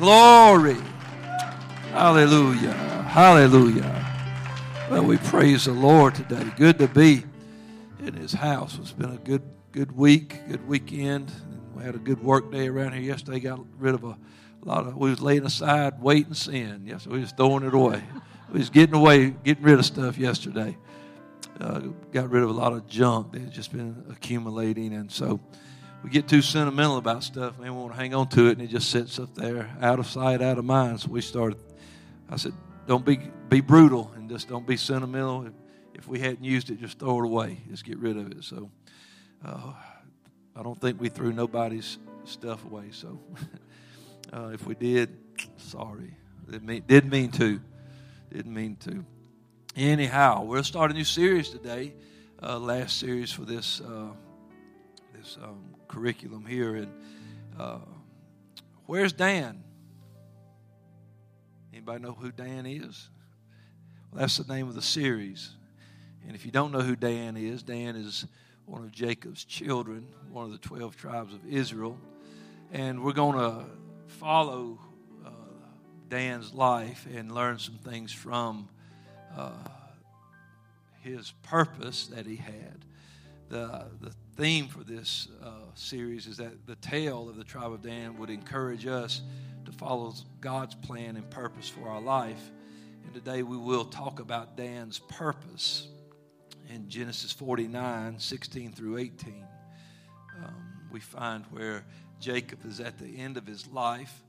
Glory. Hallelujah. Hallelujah. Well, we praise the Lord today. Good to be in His house. It's been a good, good week, good weekend. We had a good work day around here yesterday. Got rid of a lot of. We was laying aside weight and sin. Yes, we was throwing it away. We was getting away, getting rid of stuff yesterday. Uh, got rid of a lot of junk that had just been accumulating, and so we get too sentimental about stuff. Man, we want to hang on to it, and it just sits up there, out of sight, out of mind. So we started. I said, don't be be brutal and just don't be sentimental. If, if we hadn't used it, just throw it away. Just get rid of it. So uh, I don't think we threw nobody's stuff away. So uh, if we did, sorry. Didn't mean, didn't mean to. Didn't mean to. Anyhow, we'll start a new series today. Uh, last series for this uh, this um, curriculum here. And uh, where's Dan? Anybody know who Dan is? Well, that's the name of the series. And if you don't know who Dan is, Dan is one of Jacob's children, one of the 12 tribes of Israel. And we're going to follow uh, Dan's life and learn some things from uh, his purpose that he had. The, the theme for this uh, series is that the tale of the tribe of Dan would encourage us to follow God's plan and purpose for our life. And today we will talk about Dan's purpose in Genesis 49 16 through 18. Um, we find where Jacob is at the end of his life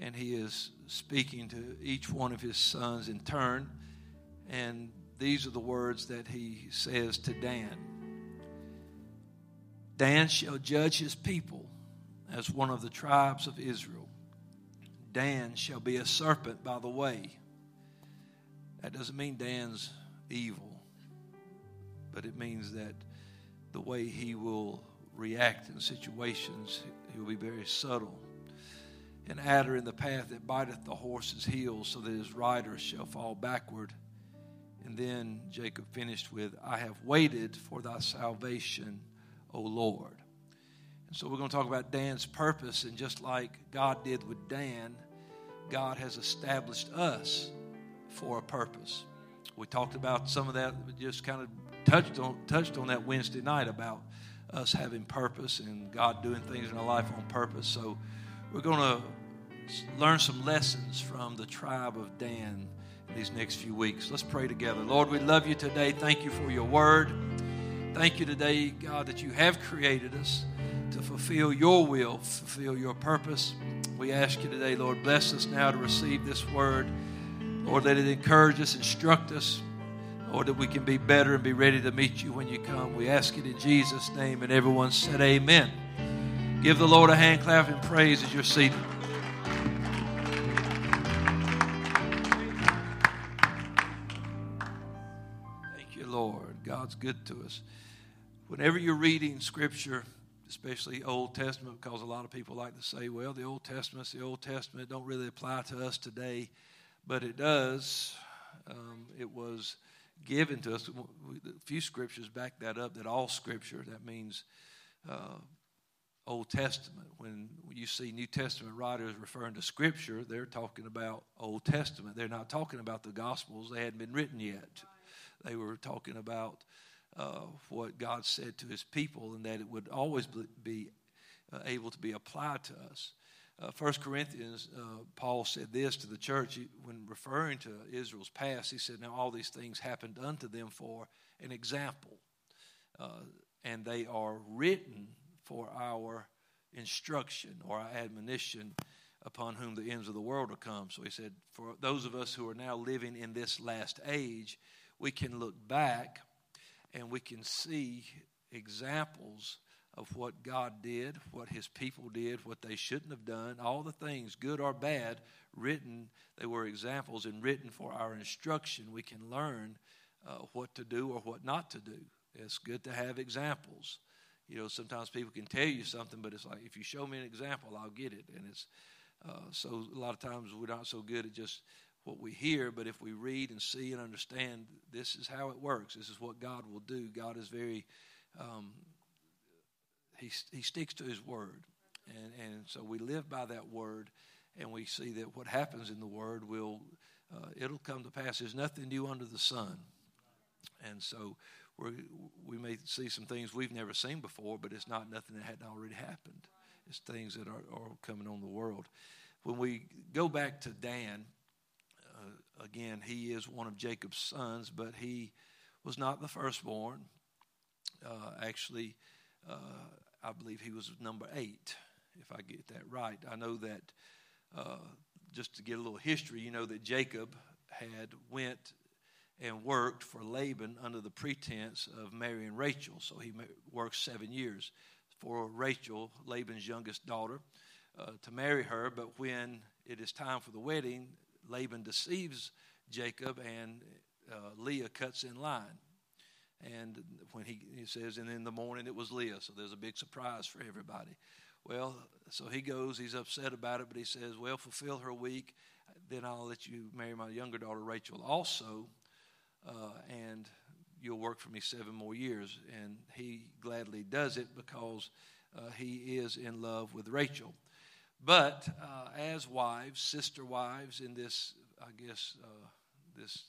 and he is speaking to each one of his sons in turn. And these are the words that he says to Dan Dan shall judge his people as one of the tribes of Israel. Dan shall be a serpent by the way. That doesn't mean Dan's evil, but it means that the way he will react in situations, he'll be very subtle. An adder in the path that biteth the horse's heels, so that his rider shall fall backward. And then Jacob finished with, I have waited for thy salvation, O Lord. And So we're going to talk about Dan's purpose, and just like God did with Dan, God has established us for a purpose. We talked about some of that, just kind of touched on touched on that Wednesday night about us having purpose and God doing things in our life on purpose. So we're going to learn some lessons from the tribe of Dan these next few weeks. Let's pray together. Lord, we love you today. Thank you for your word. Thank you today, God, that you have created us to fulfill your will, fulfill your purpose. We ask you today, Lord, bless us now to receive this word. Lord, let it encourage us, instruct us. Lord, that we can be better and be ready to meet you when you come. We ask it in Jesus' name. And everyone said, Amen. Give the Lord a hand clap and praise as you're seated. Good to us. Whenever you're reading Scripture, especially Old Testament, because a lot of people like to say, well, the Old Testament's the Old Testament, don't really apply to us today, but it does. Um, it was given to us. A few scriptures back that up, that all scripture, that means uh, Old Testament. When you see New Testament writers referring to scripture, they're talking about Old Testament. They're not talking about the Gospels, they hadn't been written yet. They were talking about uh, what God said to his people and that it would always be uh, able to be applied to us. Uh, 1 Corinthians, uh, Paul said this to the church when referring to Israel's past. He said, Now all these things happened unto them for an example, uh, and they are written for our instruction or our admonition upon whom the ends of the world are come. So he said, For those of us who are now living in this last age, we can look back and we can see examples of what God did, what His people did, what they shouldn't have done, all the things, good or bad, written. They were examples and written for our instruction. We can learn uh, what to do or what not to do. It's good to have examples. You know, sometimes people can tell you something, but it's like if you show me an example, I'll get it. And it's uh, so a lot of times we're not so good at just what we hear, but if we read and see and understand, this is how it works. This is what God will do. God is very, um, he, he sticks to his word. And, and so we live by that word. and we see that what happens in the Word will uh, it'll come to pass. There's nothing new under the sun, and so we we may see some things we've never seen before, but it's not nothing that hadn't already happened. It's things that are, are coming on the world. When we go back to Dan, uh, again, he is one of Jacob's sons, but he was not the firstborn. Uh, actually, uh, I believe he was number eight, if I get that right. I know that uh, just to get a little history, you know that Jacob had went and worked for Laban under the pretense of marrying Rachel. So he worked seven years for Rachel, Laban's youngest daughter, uh, to marry her. But when it is time for the wedding, Laban deceives Jacob and uh, Leah cuts in line. And when he, he says, and in the morning it was Leah, so there's a big surprise for everybody. Well, so he goes, he's upset about it, but he says, Well, fulfill her week, then I'll let you marry my younger daughter Rachel also, uh, and you'll work for me seven more years. And he gladly does it because uh, he is in love with Rachel. But uh, as wives, sister wives, in this, I guess, uh, this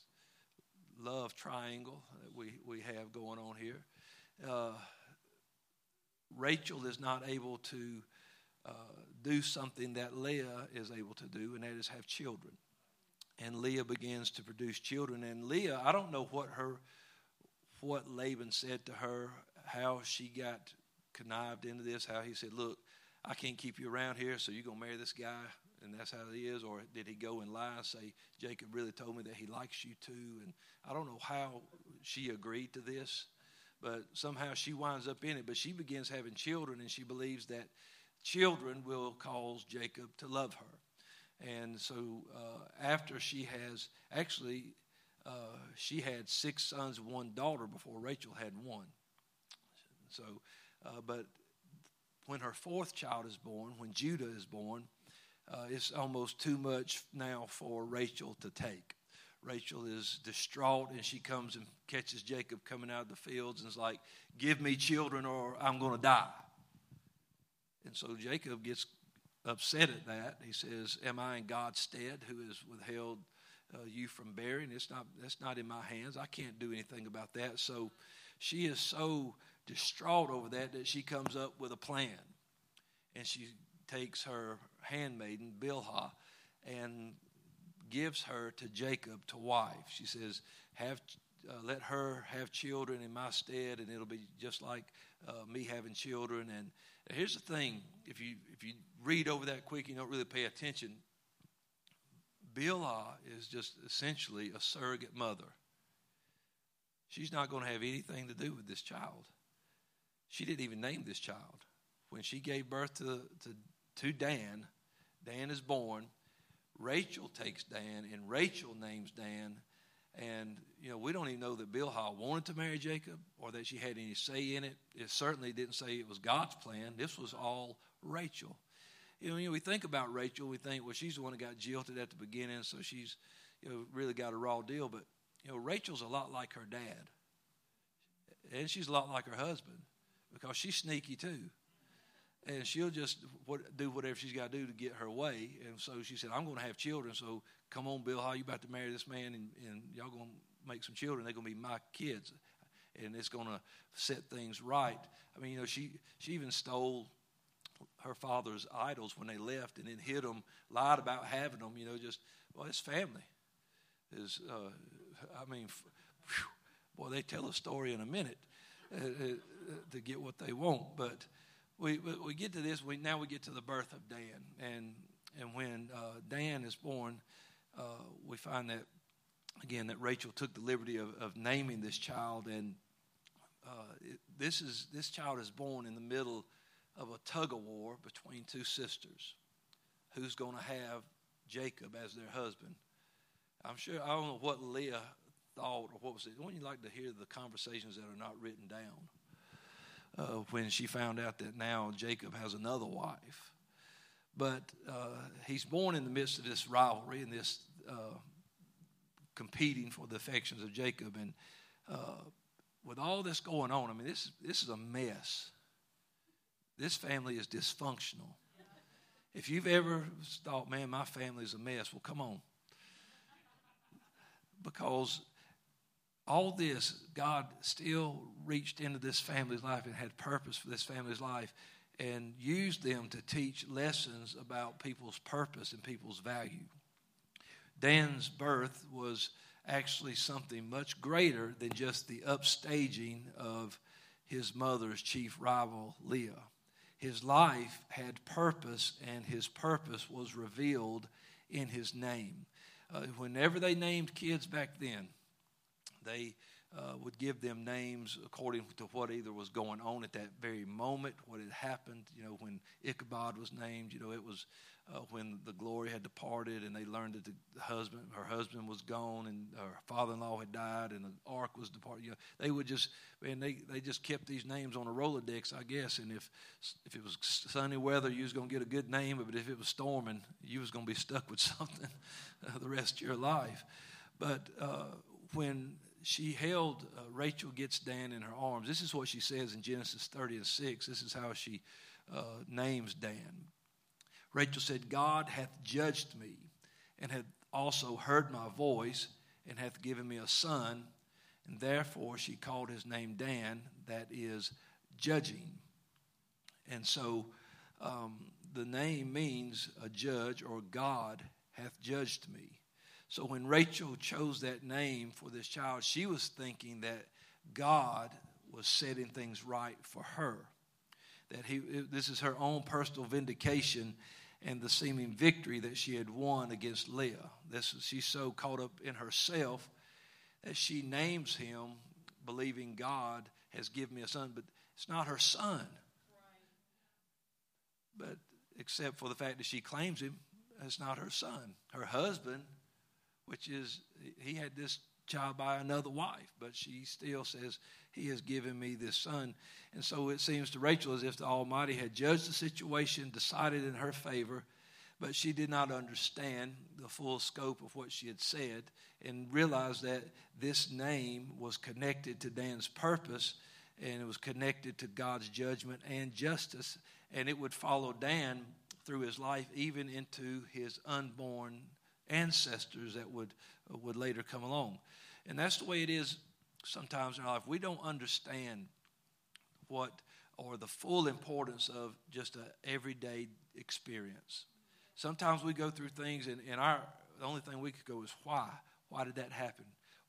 love triangle that we, we have going on here, uh, Rachel is not able to uh, do something that Leah is able to do, and that is have children. And Leah begins to produce children. And Leah, I don't know what her, what Laban said to her, how she got connived into this, how he said, "Look, I can't keep you around here, so you're gonna marry this guy." and that's how it is? Or did he go and lie and say, Jacob really told me that he likes you too? And I don't know how she agreed to this but somehow she winds up in it. But she begins having children, and she believes that children will cause Jacob to love her. And so uh, after she has actually, uh, she had six sons one daughter before Rachel had one. So, uh, but when her fourth child is born, when Judah is born, uh, it's almost too much now for Rachel to take. Rachel is distraught and she comes and catches Jacob coming out of the fields and is like, Give me children or I'm going to die. And so Jacob gets upset at that. He says, Am I in God's stead who has withheld uh, you from bearing? It's not, that's not in my hands. I can't do anything about that. So she is so distraught over that that she comes up with a plan. And she takes her handmaiden, Bilhah, and gives her to Jacob to wife. She says, "Have uh, let her have children in my stead, and it'll be just like uh, me having children." And here's the thing: if you if you read over that quick, you don't really pay attention. Bilhah is just essentially a surrogate mother. She's not going to have anything to do with this child. She didn't even name this child. When she gave birth to, to, to Dan, Dan is born. Rachel takes Dan, and Rachel names Dan. And, you know, we don't even know that Bilhah wanted to marry Jacob or that she had any say in it. It certainly didn't say it was God's plan. This was all Rachel. You know, you know, we think about Rachel, we think, well, she's the one that got jilted at the beginning, so she's, you know, really got a raw deal. But, you know, Rachel's a lot like her dad. And she's a lot like her husband because she's sneaky too and she'll just what, do whatever she's got to do to get her way. And so she said, "I'm going to have children. So come on, Bilhah you about to marry this man, and, and y'all going to make some children? They're going to be my kids, and it's going to set things right." I mean, you know, she she even stole her father's idols when they left, and then hid them, lied about having them. You know, just well, his family is. Uh, I mean, whew, boy, they tell a story in a minute uh, uh, to get what they want, but we, we get to this, we, now we get to the birth of Dan. And, and when uh, Dan is born, uh, we find that, again, that Rachel took the liberty of, of naming this child. And uh, it, this, is, this child is born in the middle of a tug of war between two sisters. Who's going to have Jacob as their husband? I'm sure, I don't know what Leah thought or what was it. Wouldn't you like to hear the conversations that are not written down? Uh, when she found out that now Jacob has another wife. But uh, he's born in the midst of this rivalry and this uh, competing for the affections of Jacob. And uh, with all this going on, I mean, this, this is a mess. This family is dysfunctional. If you've ever thought, man, my family is a mess, well, come on. Because all this, God still reached into this family's life and had purpose for this family's life and used them to teach lessons about people's purpose and people's value. Dan's birth was actually something much greater than just the upstaging of his mother's chief rival, Leah. His life had purpose, and his purpose was revealed in his name. Uh, whenever they named kids back then, they uh, would give them names according to what either was going on at that very moment, what had happened. You know, when Ichabod was named, you know, it was uh, when the glory had departed and they learned that the husband, her husband was gone and her father-in-law had died and the ark was departed. You know, they would just, man, they, they just kept these names on a Rolodex, I guess. And if, if it was sunny weather, you was to get a good name. But if it was storming, you was to be stuck with something the rest of your life. But uh, when she held, uh, Rachel gets Dan in her arms. This is what she says in Genesis 30 and 6. This is how she uh, names Dan. Rachel said, God hath judged me and hath also heard my voice and hath given me a son. And therefore she called his name Dan, that is judging. And so um, the name means a judge or God hath judged me. So when Rachel chose that name for this child, she was thinking that God was setting things right for her. That he, this is her own personal vindication and the seeming victory that she had won against Leah. This she's so caught up in herself that she names him, believing God has given me a son, but it's not her son. But except for the fact that she claims him, it's not her son. Her husband which is he had this child by another wife, but she still says, He has given me this son. And so it seems to Rachel as if the Almighty had judged the situation, decided in her favor, but she did not understand the full scope of what she had said and realized that this name was connected to Dan's purpose and it was connected to God's judgment and justice, and it would follow Dan through his life, even into his unborn ancestors that would, uh, would later come along. And that's the way it is sometimes in our life. We don't understand what or the full importance of just an everyday experience. Sometimes we go through things, and, and our the only thing we could go is why. Why did that happen?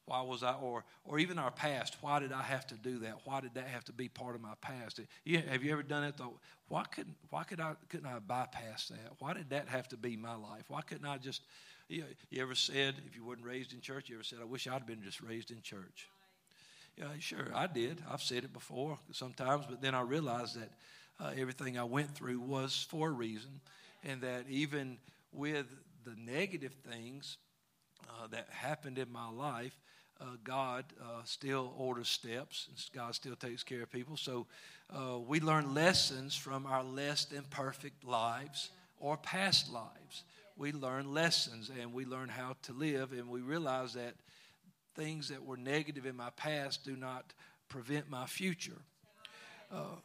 Why was I, or or even our past? Why did I have to do that? Why did that have to be part of my past? Have you ever done it? Though, why couldn't why could I couldn't I bypass that? Why did that have to be my life? Why couldn't I just you, you ever said, if you weren't raised in church, you ever said, I wish I'd been just raised in church? Yeah, sure, I did. I've said it before sometimes, but then I realized that uh, everything I went through was for a reason, and that even with the negative things uh, that happened in my life, uh, God uh, still orders steps, and God still takes care of people. So uh, we learn lessons from our less than perfect lives or past lives we learn lessons and we learn how to live, and we realize that things that were negative in my past do not prevent my future. Uh,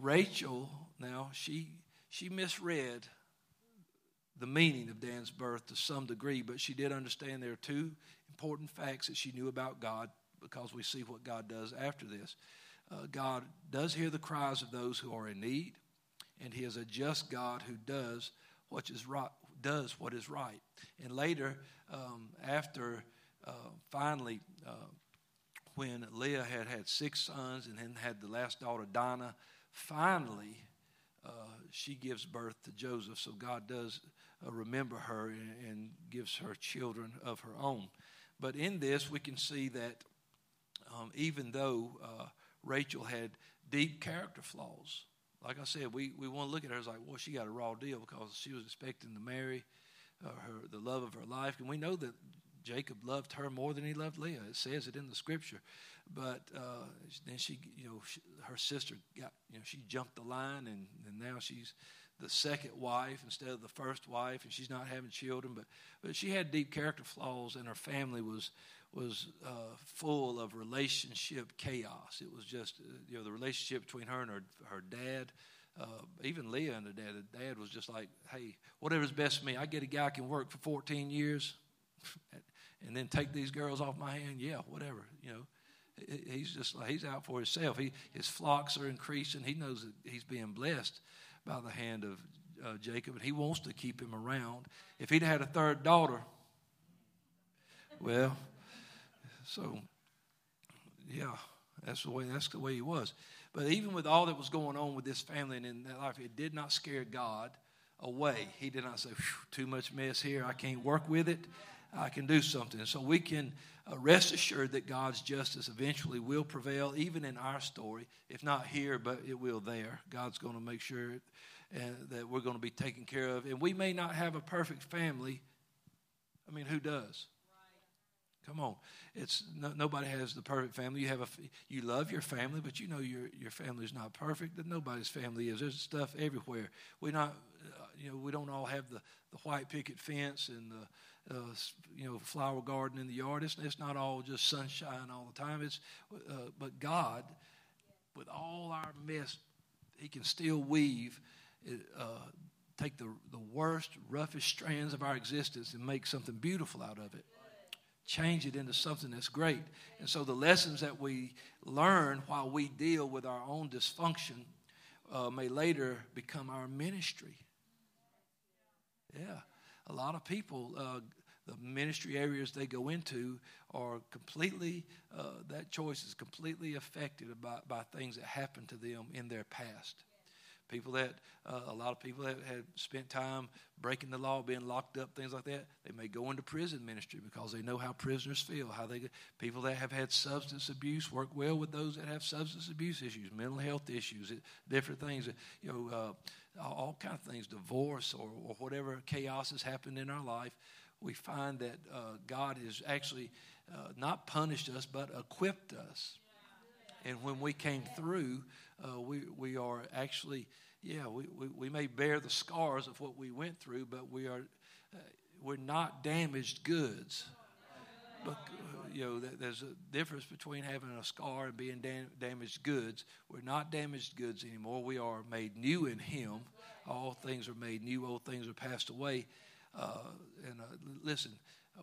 Rachel, now, she, she misread the meaning of Dan's birth to some degree, but she did understand there are two important facts that she knew about God because we see what God does after this. Uh, God does hear the cries of those who are in need, and He is a just God who does what is right, does what is right. And later, um, after uh, finally, uh, when Leah had had six sons and then had the last daughter, Dinah, finally uh, she gives birth to Joseph. So God does uh, remember her and, and, gives her children of her own. But in this, we can see that um, even though uh, Rachel had deep character flaws, like I said, we, we want to look at her as like, well, she got a raw deal because she was expecting to marry uh, her the love of her life, and we know that Jacob loved her more than he loved Leah. It says it in the scripture. But uh, then she, you know, she, her sister got, you know, she jumped the line, and, and now she's the second wife instead of the first wife, and she's not having children. But but she had deep character flaws, and her family was was uh, full of relationship chaos. It was just, uh, you know, the relationship between her and her, her dad uh, even Leah and the dad, the dad was just like, hey, whatever's best for me. I get a guy can work for 14 years and then take these girls off my hand. Yeah, whatever, you know. He's just like, he's out for himself. He, his flocks are increasing. He knows that he's being blessed by the hand of uh, Jacob, and he wants to keep him around. If he'd had a third daughter, well, so yeah, that's the way that's the way he was. But even with all that was going on with this family and in that life, it did not scare God away. He did not say, "Too much mess here. I can't work with it. I can do something." So we can uh, rest assured that God's justice eventually will prevail, even in our story. If not here, but it will there. God's going to make sure uh, that we're going to be taken care of, and we may not have a perfect family. I mean, who does? Come on, it's no, nobody has the perfect family. You have a you love your family, but you know your your family is not perfect. That nobody's family is. There's stuff everywhere. We not uh, you know we don't all have the the white picket fence and the uh, you know flower garden in the yard. It's, it's not all just sunshine all the time. It's uh, but God, with all our mess, He can still weave. Uh, take the, the worst, roughest strands of our existence and make something beautiful out of it change it into something that's great. And so the lessons that we learn while we deal with our own dysfunction uh, may later become our ministry. Yeah. A lot of people, uh, the ministry areas they go into are completely, uh, that choice is completely affected by, by things that happened to them in their past. People that, uh, a lot of people that have spent time breaking the law, being locked up, things like that, they may go into prison ministry because they know how prisoners feel. How they, people that have had substance abuse work well with those that have substance abuse issues, mental health issues, different things. You know, uh, all kind of things, divorce or, or whatever chaos has happened in our life. We find that uh, God has actually uh, not punished us, but equipped us. And when we came through, uh, we, we are actually, yeah, we, we, we, may bear the scars of what we went through, but we are, uh, we're not damaged goods. But, you know, there's a difference between having a scar and being dam- damaged goods. We're not damaged goods anymore. We are made new in Him. All things are made new, old things are passed away. Uh, and uh, listen,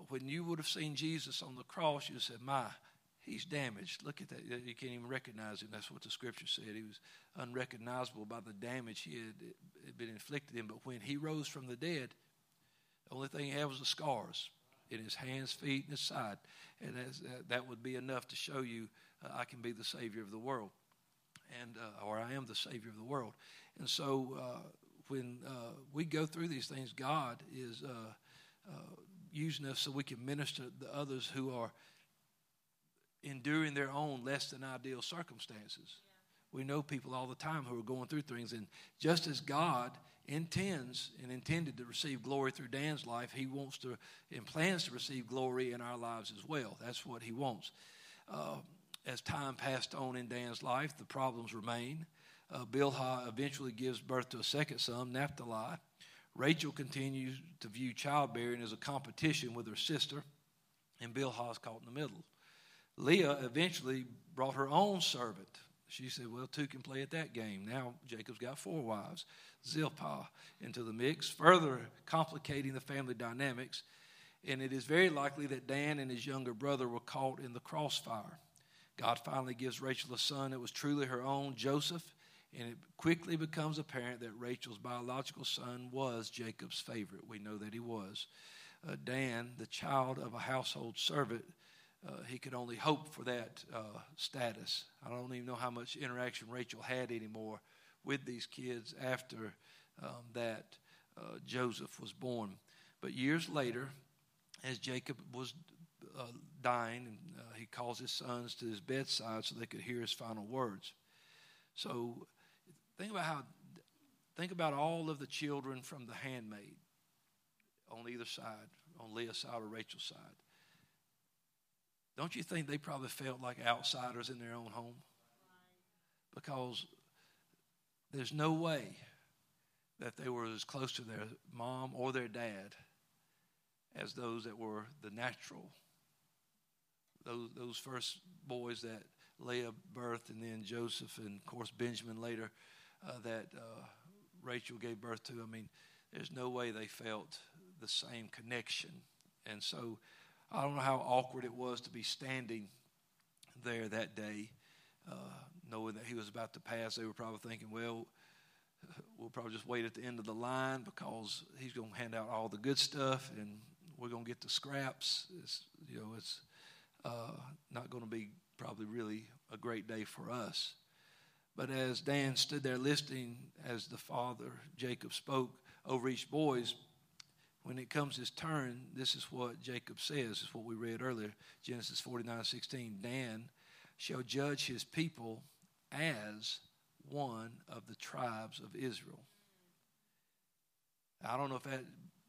when you would have seen Jesus on the cross, you said, My, he's damaged. Look at that. You can't even recognize him. That's what the scripture said. He was unrecognizable by the damage he had been inflicted in. But when he rose from the dead, the only thing he had was the scars in his hands, feet, and his side. And that would be enough to show you uh, I can be the Savior of the world, and uh, or I am the Savior of the world. And so uh, when uh, we go through these things, God is uh, uh, using us so we can minister to others who are enduring their own less than ideal circumstances. We know people all the time who are going through things, and just as God intends and intended to receive glory through Dan's life, He wants to and plans to receive glory in our lives as well. That's what He wants. Uh, as time passed on in Dan's life, the problems remain. Uh, Bilhah eventually gives birth to a second son, Naphtali. Rachel continues to view childbearing as a competition with her sister, and Bilhah is caught in the middle. Leah eventually brought her own servant. She said, Well, two can play at that game. Now Jacob's got four wives. Zilpah into the mix, further complicating the family dynamics. And it is very likely that Dan and his younger brother were caught in the crossfire. God finally gives Rachel a son that was truly her own, Joseph, and it quickly becomes apparent that Rachel's biological son was Jacob's favorite. We know that he was. Uh, Dan, the child of a household servant, uh, he could only hope for that uh, status. I don't even know how much interaction Rachel had anymore with these kids after um, that uh, Joseph was born. But years later, as Jacob was uh, dying, and uh, he calls his sons to his bedside so they could hear his final words. So think about how, think about all of the children from the handmaid on either side, on Leah's side or Rachel's side don't you think they probably felt like outsiders in their own home? Because there's no way that they were as close to their mom or their dad as those that were the natural. Those, those first boys that Leah birthed, and then Joseph, and of course Benjamin later. uh, that uh, Rachel gave birth to, I mean, there's no way they felt the same connection. And so I don't know how awkward it was to be standing there that day, uh, knowing that he was about to pass. They were probably thinking, well, we'll probably just wait at the end of the line because he's going to hand out all the good stuff and we're going to get the scraps. It's, you know, it's uh, not going to be probably really a great day for us. But as Dan stood there listening as the father, Jacob, spoke over each boys, when it comes his turn, this is what Jacob says. Is what we read earlier, Genesis 49 16. Dan shall judge his people as one of the tribes of Israel. I don't know if that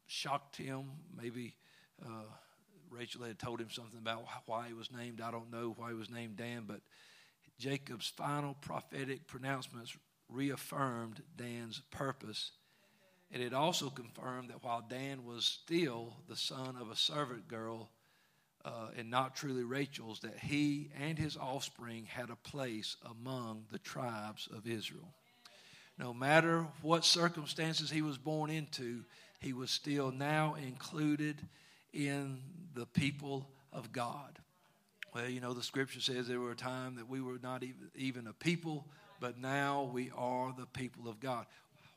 shocked him. Maybe uh, Rachel had told him something about why he was named. I don't know why he was named Dan, but Jacob's final prophetic pronouncements reaffirmed Dan's purpose. And it also confirmed that while Dan was still the son of a servant girl uh, and not truly Rachel's, that he and his offspring had a place among the tribes of Israel. No matter what circumstances he was born into, he was still now included in the people of God. Well, you know, the scripture says there were a time that we were not even, even a people, but now we are the people of God.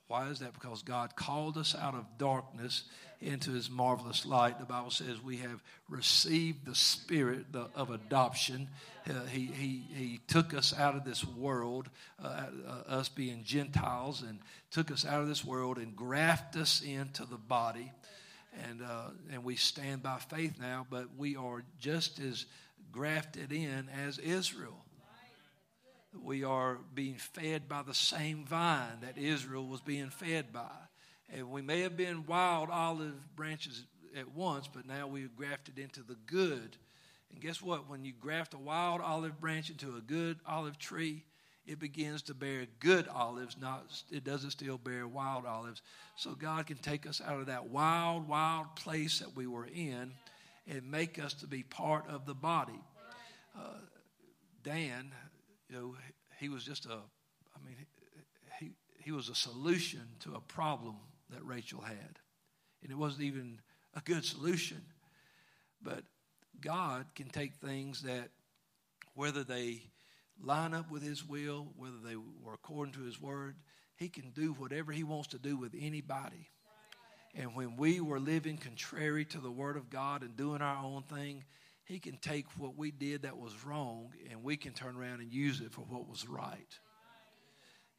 Why is that? Because God called us out of darkness into his marvelous light. The Bible says we have received the spirit of adoption. Uh, he, he, he took us out of this world, uh, uh, us being Gentiles, and took us out of this world and grafted us into the body. And, uh, and we stand by faith now, but we are just as grafted in as Israel. We are being fed by the same vine that Israel was being fed by. And we may have been wild olive branches at once, but now we've grafted into the good. And guess what? When you graft a wild olive branch into a good olive tree, it begins to bear good olives, not it doesn't still bear wild olives. So God can take us out of that wild, wild place that we were in and make us to be part of the body. Uh, Dan, know, he was just a, I mean, he, he was a solution to a problem that Rachel had. And it wasn't even a good solution. But God can take things that, whether they line up with His will, whether they were according to His word, He can do whatever He wants to do with anybody. And when we were living contrary to the Word of God and doing our own thing, He can take what we did that was wrong and we can turn around and use it for what was right.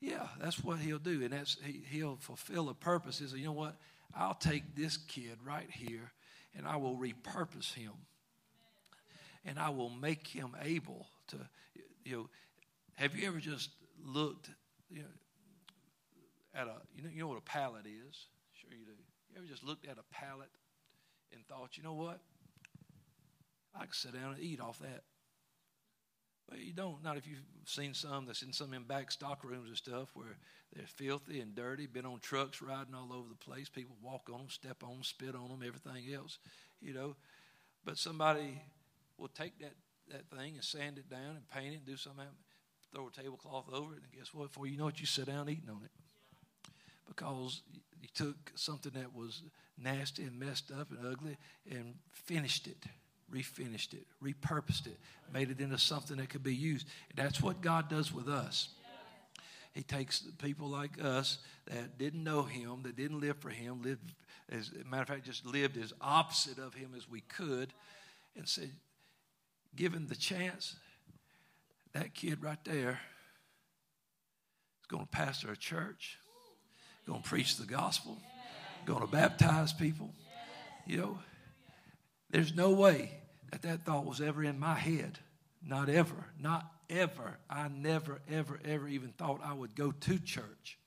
Yeah, that's what He'll do. And that's he, He'll fulfill a purpose. He you know what? I'll take this kid right here and I will repurpose him. And I will make him able to, you know, have you ever just looked, you know, at a, you know, you know what a pallet is? Sure you do. You ever just looked at a pallet and thought, you know what? I could sit down and eat off that. But you don't. Not if you've seen some that's in some in back stock rooms and stuff where they're filthy and dirty, been on trucks riding all over the place. People walk on them, step on them, spit on them, everything else, you know. But somebody will take that, that thing and sand it down and paint it and do something, throw a tablecloth over it, and guess what? Before you know it, you sit down eating on it. Because you took something that was nasty and messed up and ugly and finished it, refinished it, repurposed it, made it into something that could be used. That's what God does with us. He takes people like us that didn't know Him, that didn't live for Him, lived, as a matter of fact, just lived as opposite of Him as we could, and said, given the chance, that kid right there is going to pastor a church going to preach the gospel, going to baptize people. You know, there's no way that that thought was ever in my head. Not ever. Not ever. I never, ever, ever even thought I would go to church.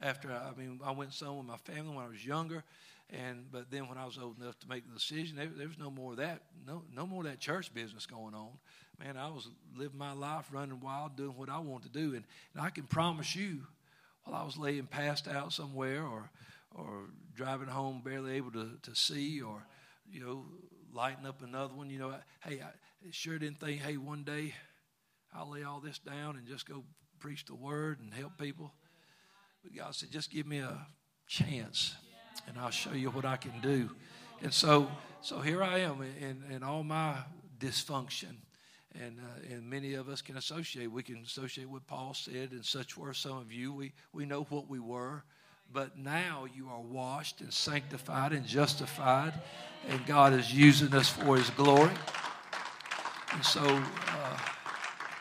After I, mean, I went some with my family when I was younger, and but then when I was old enough to make the decision, there, there was no more of that. No, no more of that church business going on. Man, I was living my life, running wild, doing what I wanted to do, and, and I can promise you, while I was laying passed out somewhere or, or driving home barely able to, to see or, you know, lighting up another one. You know, hey, I sure didn't think, hey, one day I'll lay all this down and just go preach the word and help people. But God said, just give me a chance and I'll show you what I can do. And so, so here I am in, in all my dysfunction. And, uh, and many of us can associate. We can associate what Paul said, and such were some of you. We, we know what we were, but now you are washed and sanctified and justified, and God is using us for His glory. And so, uh,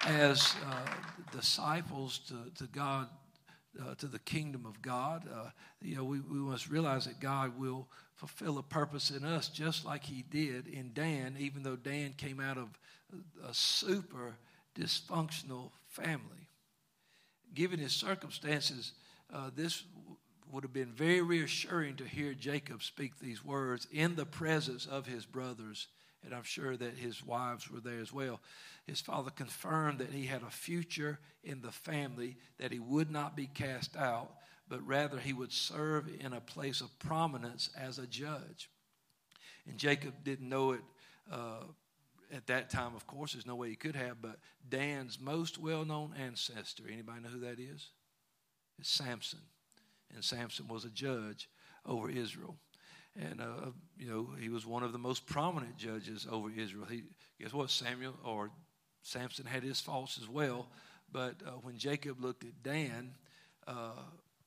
as uh, disciples to, to God, uh, to the kingdom of God, uh, you know, we, we must realize that God will fulfill a purpose in us just like He did in Dan, even though Dan came out of a super dysfunctional family. Given his circumstances, uh, this would have been very reassuring to hear Jacob speak these words in the presence of his brothers, and I'm sure that his wives were there as well. His father confirmed that he had a future in the family, that he would not be cast out, but rather he would serve in a place of prominence as a judge. And Jacob didn't know it uh, at that time, of course, there's no way he could have, but Dan's most well known ancestor, anybody know who that is? It's Samson. And Samson was a judge over Israel. And, uh, you know, he was one of the most prominent judges over Israel. He, guess what? Samuel or Samson had his faults as well. But uh, when Jacob looked at Dan uh,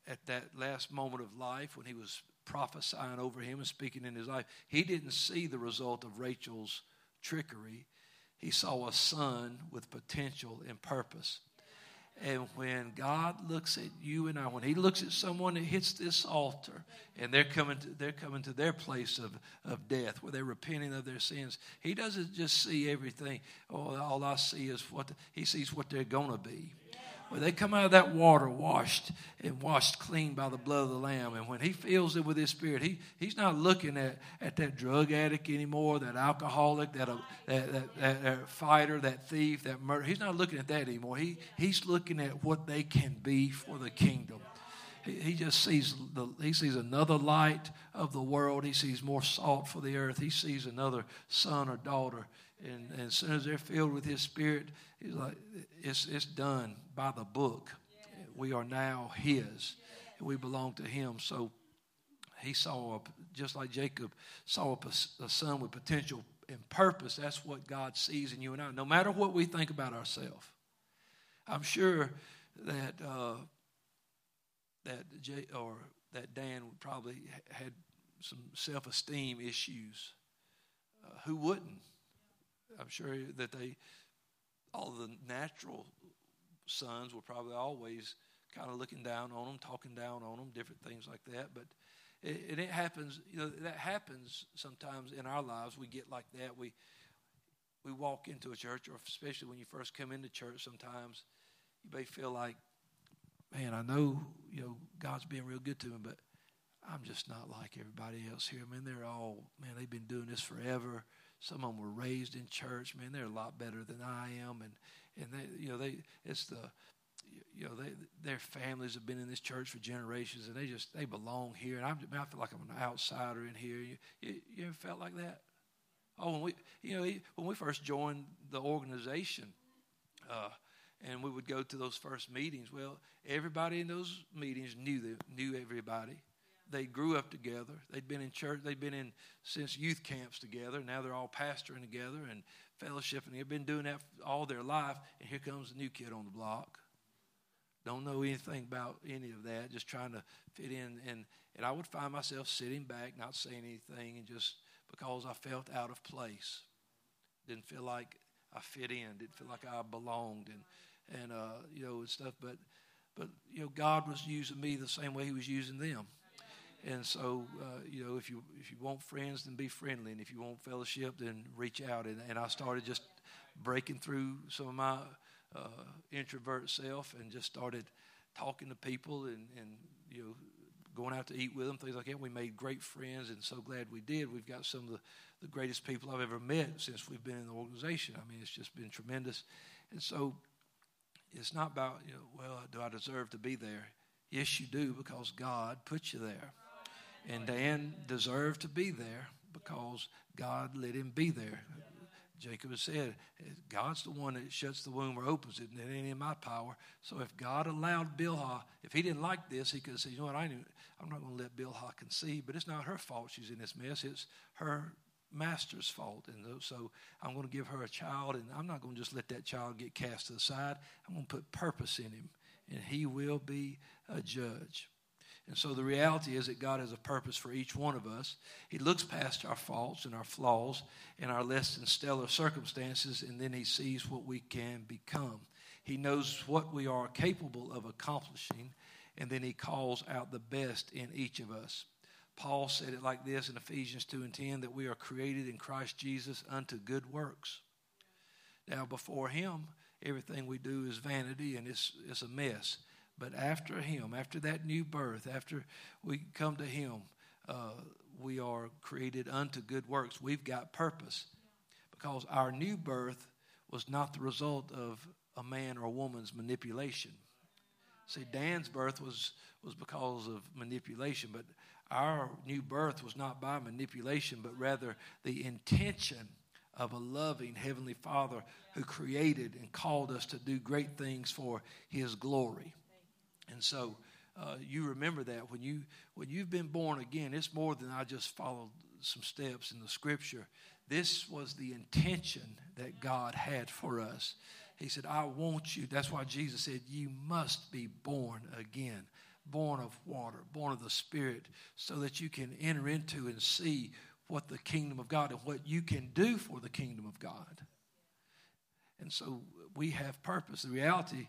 at that last moment of life, when he was prophesying over him and speaking in his life, he didn't see the result of Rachel's trickery. He saw a son with potential and purpose. And when God looks at you and I, when He looks at someone that hits this altar and they're coming to, they're coming to their place of, of death where they're repenting of their sins, He doesn't just see everything. Oh, all I see is what the, He sees what they're going to be. When they come out of that water washed and washed clean by the blood of the Lamb, and when he fills it with his spirit, he, he's not looking at, at that drug addict anymore, that alcoholic, that, uh, that, that, that, that fighter, that thief, that murderer. He's not looking at that anymore. He, he's looking at what they can be for the kingdom. He just sees the, he sees another light of the world. He sees more salt for the earth. He sees another son or daughter and, and as soon as they're filled with His Spirit, He's like, it's, it's done by the book. We are now His, we belong to Him. So He saw, a, just like Jacob saw a, a son with potential and purpose. That's what God sees in you and I. No matter what we think about ourselves, I'm sure that uh, that J, or that Dan probably had some self-esteem issues. Uh, who wouldn't? I'm sure that they, all the natural sons were probably always kind of looking down on them, talking down on them, different things like that. But it, it happens, you know, that happens sometimes in our lives. We get like that. We we walk into a church, or especially when you first come into church, sometimes you may feel like, man, I know you know God's being real good to me, but I'm just not like everybody else here. I mean, they're all man, they've been doing this forever. Some of them were raised in church. Man, they're a lot better than I am, and and they, you know, they it's the you know, they, their families have been in this church for generations, and they just they belong here. And I'm, I feel like I'm an outsider in here. You, you, you ever felt like that? Oh, when we, you know, when we first joined the organization, uh, and we would go to those first meetings. Well, everybody in those meetings knew them, knew everybody they grew up together. They'd been in church. They'd been in since youth camps together. Now they're all pastoring together and fellowshipping. They've been doing that all their life. And here comes a new kid on the block. Don't know anything about any of that. Just trying to fit in. And and I would find myself sitting back, not saying anything, and just because I felt out of place, didn't feel like I fit in. Didn't feel like I belonged. And and uh, you know and stuff. But but you know God was using me the same way He was using them. And so, uh, you know, if you if you want friends, then be friendly, and if you want fellowship, then reach out. And, and I started just breaking through some of my uh, introvert self, and just started talking to people, and and you know, going out to eat with them, things like that. We made great friends, and so glad we did. We've got some of the, the greatest people I've ever met since we've been in the organization. I mean, it's just been tremendous. And so, it's not about you know, well, do I deserve to be there? Yes, you do, because God put you there. And Dan deserved to be there because God let him be there. Jacob has said, God's the one that shuts the womb or opens it, and it ain't in my power. So if God allowed Bilhah, if he didn't like this, he could said, you know what, I I'm not going to let Bilhah conceive, but it's not her fault she's in this mess. It's her master's fault. And so I'm going to give her a child, and I'm not going to just let that child get cast to the side. I'm going to put purpose in him, and he will be a judge. And so the reality is that God has a purpose for each one of us. He looks past our faults and our flaws and our less than stellar circumstances, and then He sees what we can become. He knows what we are capable of accomplishing, and then He calls out the best in each of us. Paul said it like this in Ephesians 2 and 10 that we are created in Christ Jesus unto good works. Now, before Him, everything we do is vanity and it's, it's a mess. But after Him, after that new birth, after we come to Him, uh, we are created unto good works. We've got purpose because our new birth was not the result of a man or a woman's manipulation. See, Dan's birth was, was because of manipulation, but our new birth was not by manipulation, but rather the intention of a loving Heavenly Father who created and called us to do great things for His glory. And so uh, you remember that when you when you've been born again, it's more than I just followed some steps in the Scripture. This was the intention that God had for us. He said, "I want you." That's why Jesus said, "You must be born again." Born of water, born of the Spirit, so that you can enter into and see what the kingdom of God and what you can do for the kingdom of God. And so we have purpose. The reality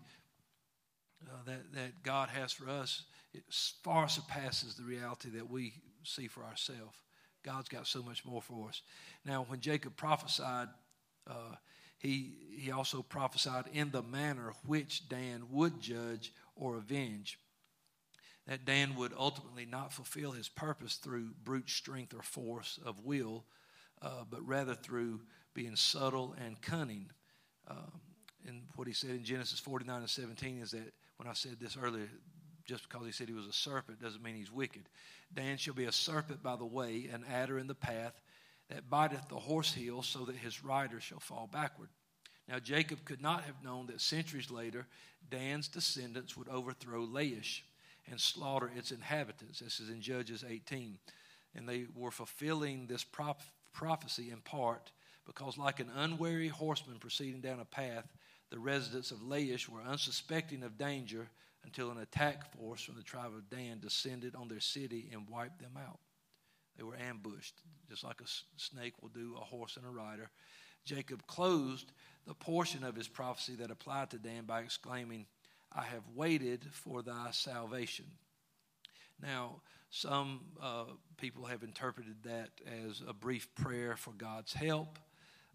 uh, that, that God has for us, it far surpasses the reality that we see for ourselves. God's got so much more for us. Now, when Jacob prophesied, uh, he, he also prophesied in the manner which Dan would judge or avenge. That Dan would ultimately not fulfill his purpose through brute strength or force of will, uh, but rather through being subtle and cunning. Um, and what he said in Genesis 49 and 17 is that when I said this earlier, just because he said he was a serpent doesn't mean he's wicked. Dan shall be a serpent by the way, an adder in the path that biteth the horse heel, so that his rider shall fall backward. Now, Jacob could not have known that centuries later, Dan's descendants would overthrow Laish and slaughter its inhabitants. This is in Judges 18. And they were fulfilling this prophecy in part because, like an unwary horseman proceeding down a path, the residents of Laish were unsuspecting of danger until an attack force from the tribe of Dan descended on their city and wiped them out. They were ambushed, just like a snake will do a horse and a rider. Jacob closed the portion of his prophecy that applied to Dan by exclaiming, I have waited for thy salvation. Now, some uh, people have interpreted that as a brief prayer for God's help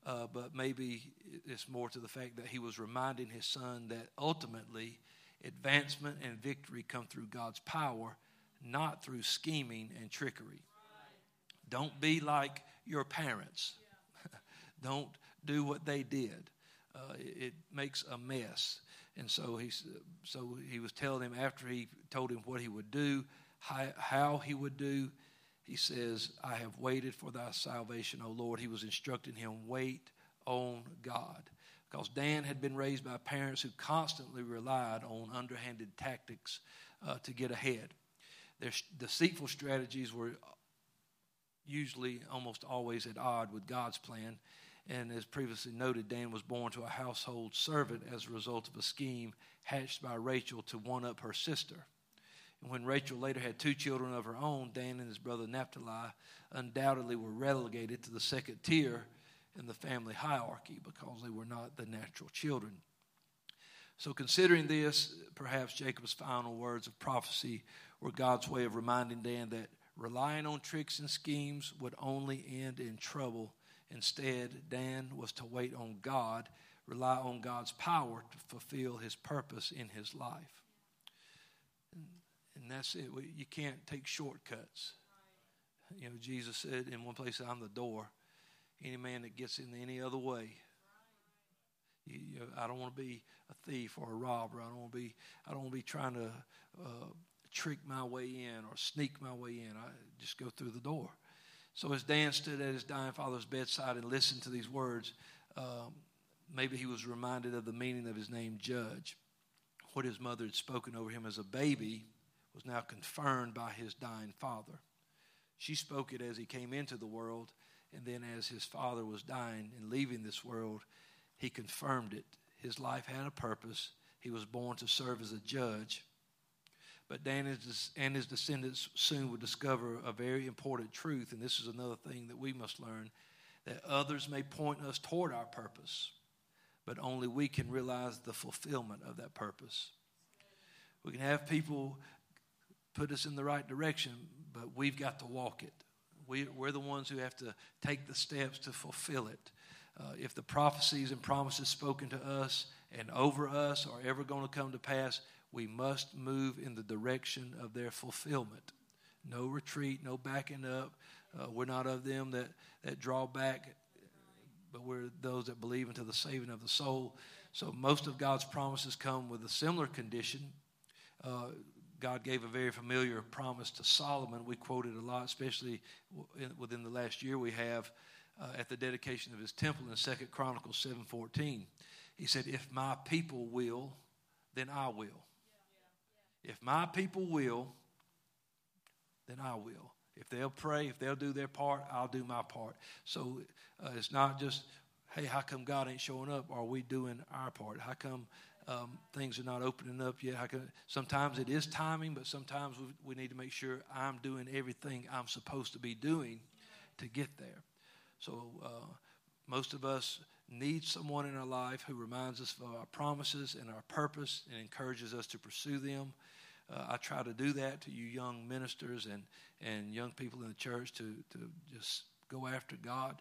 uh, but maybe it's more to the fact that he was reminding his son that ultimately advancement and victory come through God's power, not through scheming and trickery. Don't be like your parents. Don't do what they did. Uh, it, makes a mess. And so he, so he was telling him after he told him what he would do, how, how he would do, he says, I have waited for thy salvation, O Lord. He was instructing him, wait on God. Because Dan had been raised by parents who constantly relied on underhanded tactics uh, to get ahead. Their deceitful strategies were usually almost always at odds with God's plan. And as previously noted, Dan was born to a household servant as a result of a scheme hatched by Rachel to one up her sister. When Rachel later had two children of her own, Dan and his brother Naphtali undoubtedly were relegated to the second tier in the family hierarchy because they were not the natural children. So, considering this, perhaps Jacob's final words of prophecy were God's way of reminding Dan that relying on tricks and schemes would only end in trouble. Instead, Dan was to wait on God, rely on God's power to fulfill his purpose in his life. And that's it. You can't take shortcuts. You know, Jesus said in one place, I'm the door. Any man that gets in any other way, you, you know, I don't want to be a thief or a robber. I don't want to be. I don't want to be trying to uh, trick my way in or sneak my way in. I just go through the door. So as Dan stood at his dying father's bedside and listened to these words, um, maybe he was reminded of the meaning of his name, Judge. What his mother had spoken over him as a baby was now confirmed by his dying father. She spoke it as he came into the world, and then as his father was dying and leaving this world, he confirmed it. His life had a purpose. He was born to serve as a judge. But Dan and his descendants soon would discover a very important truth, and this is another thing that we must learn that others may point us toward our purpose, but only we can realize the fulfillment of that purpose. We can have people put us in the right direction, but we've got to walk it. We, we're the ones who have to take the steps to fulfill it. Uh, if the prophecies and promises spoken to us and over us are ever going to come to pass, we must move in the direction of their fulfillment. No retreat, no backing up. Uh, we're not of them that, that draw back, but we're those that believe into the saving of the soul. So most of God's promises come with a similar condition. Uh, God gave a very familiar promise to Solomon. We quoted a lot, especially within the last year we have uh, at the dedication of his temple in Second Chronicles 7.14. He said, if my people will, then I will. If my people will, then I will. If they'll pray, if they'll do their part, I'll do my part. So uh, it's not just, hey, how come God ain't showing up? Are we doing our part? How come um, things are not opening up yet? Come, sometimes it is timing, but sometimes we, we need to make sure I'm doing everything I'm supposed to be doing to get there. So uh, most of us need someone in our life who reminds us of our promises and our purpose and encourages us to pursue them. Uh, I try to do that to you young ministers and, and young people in the church to, to just go after God.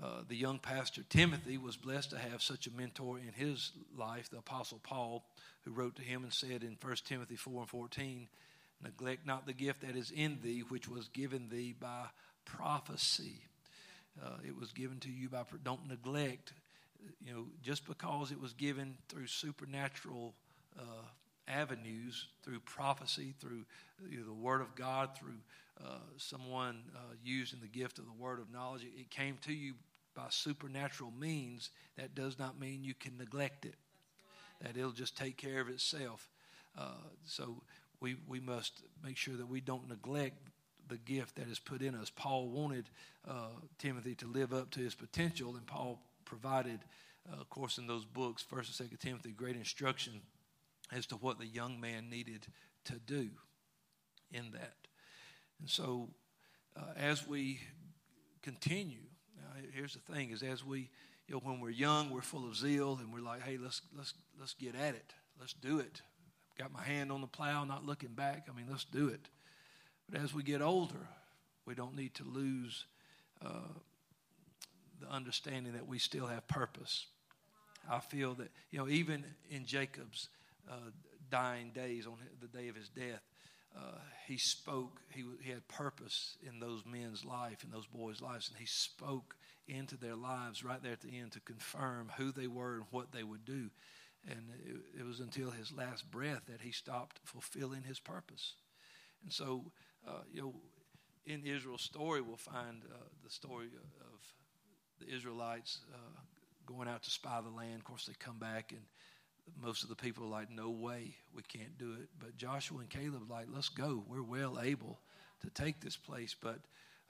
Uh, the young pastor Timothy was blessed to have such a mentor in his life, the Apostle Paul, who wrote to him and said in 1 Timothy 4 and 14, Neglect not the gift that is in thee, which was given thee by prophecy. Uh, it was given to you by, don't neglect, you know, just because it was given through supernatural uh, avenues through prophecy, through you know, the Word of God, through uh, someone uh, using the gift of the Word of knowledge. It came to you by supernatural means. That does not mean you can neglect it, that it'll just take care of itself. Uh, so we, we must make sure that we don't neglect the gift that is put in us. Paul wanted uh, Timothy to live up to his potential, and Paul provided, uh, of course, in those books, First and Second Timothy, great instruction as to what the young man needed to do in that. And so, uh, as we continue, here's the thing: is as we, you know, when we're young, we're full of zeal, and we're like, "Hey, let's let's let's get at it. Let's do it." Got my hand on the plow, not looking back. I mean, let's do it. But as we get older, we don't need to lose uh, the understanding that we still have purpose. I feel that you know, even in Jacob's uh, dying days, on the day of his death, uh, he spoke, he, he had purpose in those men's life, in those boys' lives, and he spoke into their lives right there at the end to confirm who they were and what they would do. And it, it was until his last breath that he stopped fulfilling his purpose. And so, uh, you know, in Israel's story, we'll find uh, the story of the Israelites uh, going out to spy the land. Of course, they come back and most of the people are like, no way, we can't do it. But Joshua and Caleb like, let's go. We're well able to take this place. But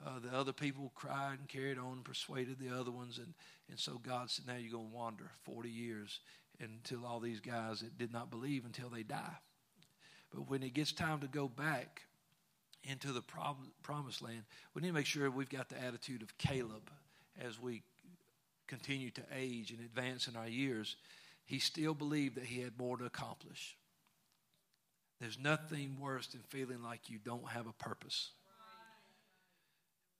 uh, the other people cried and carried on and persuaded the other ones. And, and so God said, now you're going to wander 40 years until all these guys that did not believe until they die. But when it gets time to go back into the prom- promised land, we need to make sure we've got the attitude of Caleb as we continue to age and advance in our years he still believed that he had more to accomplish. There's nothing worse than feeling like you don't have a purpose.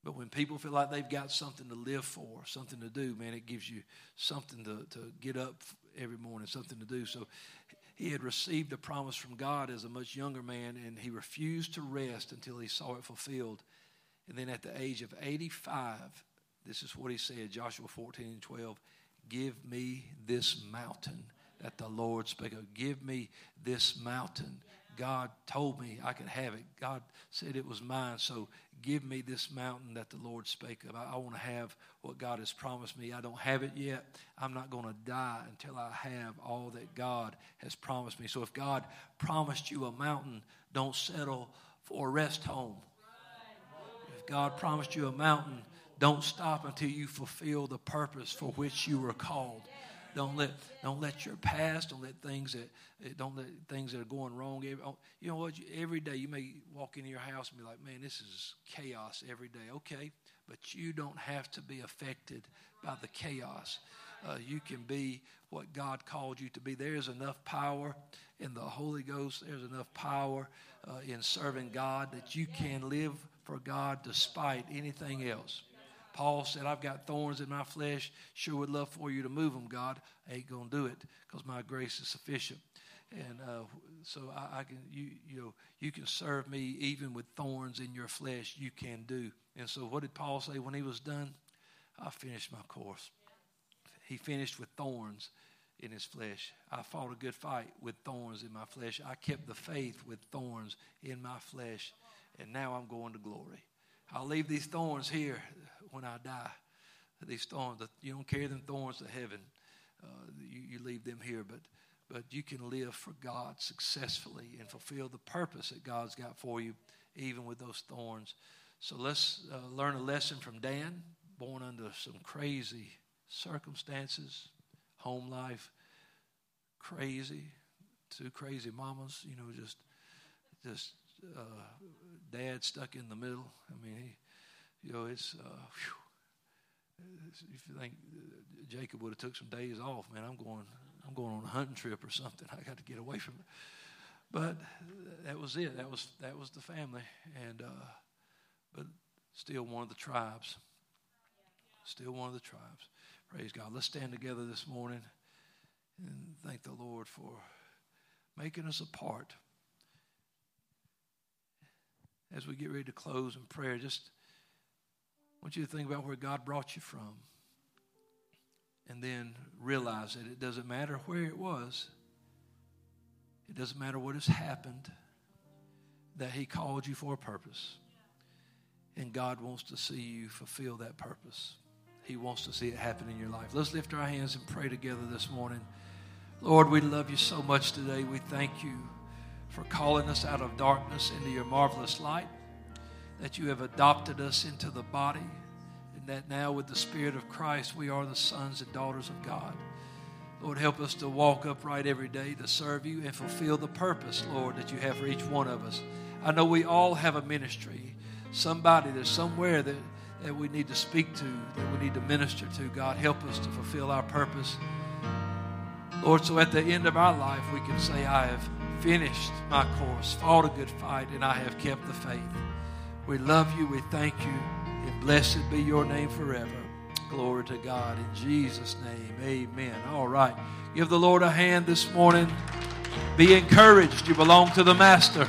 But when people feel like they've got something to live for, something to do, man, it gives you something to, to get up every morning, something to do. So he had received a promise from God as a much younger man, and he refused to rest until he saw it fulfilled. And then at the age of 85, this is what he said Joshua 14 and 12. Give me this mountain that the Lord spake of. Give me this mountain. God told me I could have it. God said it was mine. So give me this mountain that the Lord spake of. I, I want to have what God has promised me. I don't have it yet. I'm not going to die until I have all that God has promised me. So if God promised you a mountain, don't settle for a rest home. If God promised you a mountain, don't stop until you fulfill the purpose for which you were called. Don't let don't let your past, don't let things that don't let things that are going wrong. Oh, you know what? Every day you may walk into your house and be like, "Man, this is chaos every day." Okay, but you don't have to be affected by the chaos. Uh, you can be what God called you to be. There's enough power in the Holy Ghost. There's enough power uh, in serving God that you can live for God despite anything else. Paul said, I've got thorns in my flesh. Sure would love for you to move them, God. I ain't going to do it because my grace is sufficient. And uh, so I, I, can, you, you know, you can serve me even with thorns in your flesh. You can do. And so, what did Paul say when he was done? I finished my course. He finished with thorns in his flesh. I fought a good fight with thorns in my flesh. I kept the faith with thorns in my flesh. And now I'm going to glory. I'll leave these thorns here when I die. These thorns, you don't carry them thorns to heaven. Uh, you, you leave them here, but but you can live for God successfully and fulfill the purpose that God's got for you, even with those thorns. So let's uh, learn a lesson from Dan, born under some crazy circumstances, home life, crazy, two crazy mamas, you know, just just uh, dad stuck in the middle. I mean, he, you know, it's, uh, if you think Jacob would have took some days off, man, I'm going, I'm going on a hunting trip or something. I got to get away from it. But that was it. That was that was the family, and uh, but still one of the tribes. Still one of the tribes. Praise God. Let's stand together this morning and thank the Lord for making us a part as we get ready to close in prayer, just want you to think about where God brought you from. And then realize that it doesn't matter where it was, it doesn't matter what has happened, that He called you for a purpose. And God wants to see you fulfill that purpose. He wants to see it happen in your life. Let's lift our hands and pray together this morning. Lord, we love you so much today. We thank you for calling us out of darkness into your marvelous light, that you have adopted us into the body, and that now with the Spirit of Christ we are the sons and daughters of God. Lord, help us to walk upright every day to serve you and fulfill the purpose, Lord, that you have for each one of us. I know we all have a ministry, somebody there's somewhere that, that we need to speak to, that we need to minister to. God, help us to fulfill our purpose. Lord, so at the end of our life, we can say, I have finished my course, fought a good fight, and I have kept the faith. We love you, we thank you, and blessed be your name forever. Glory to God. In Jesus' name, amen. All right. Give the Lord a hand this morning. Be encouraged. You belong to the Master.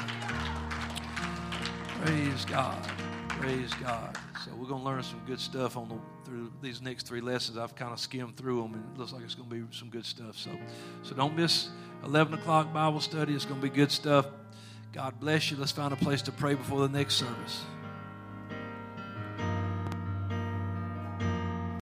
Praise God. Praise God. So we're going to learn some good stuff on the through these next three lessons. I've kind of skimmed through them, and it looks like it's going to be some good stuff. So, so don't miss 11 o'clock Bible study. It's going to be good stuff. God bless you. Let's find a place to pray before the next service.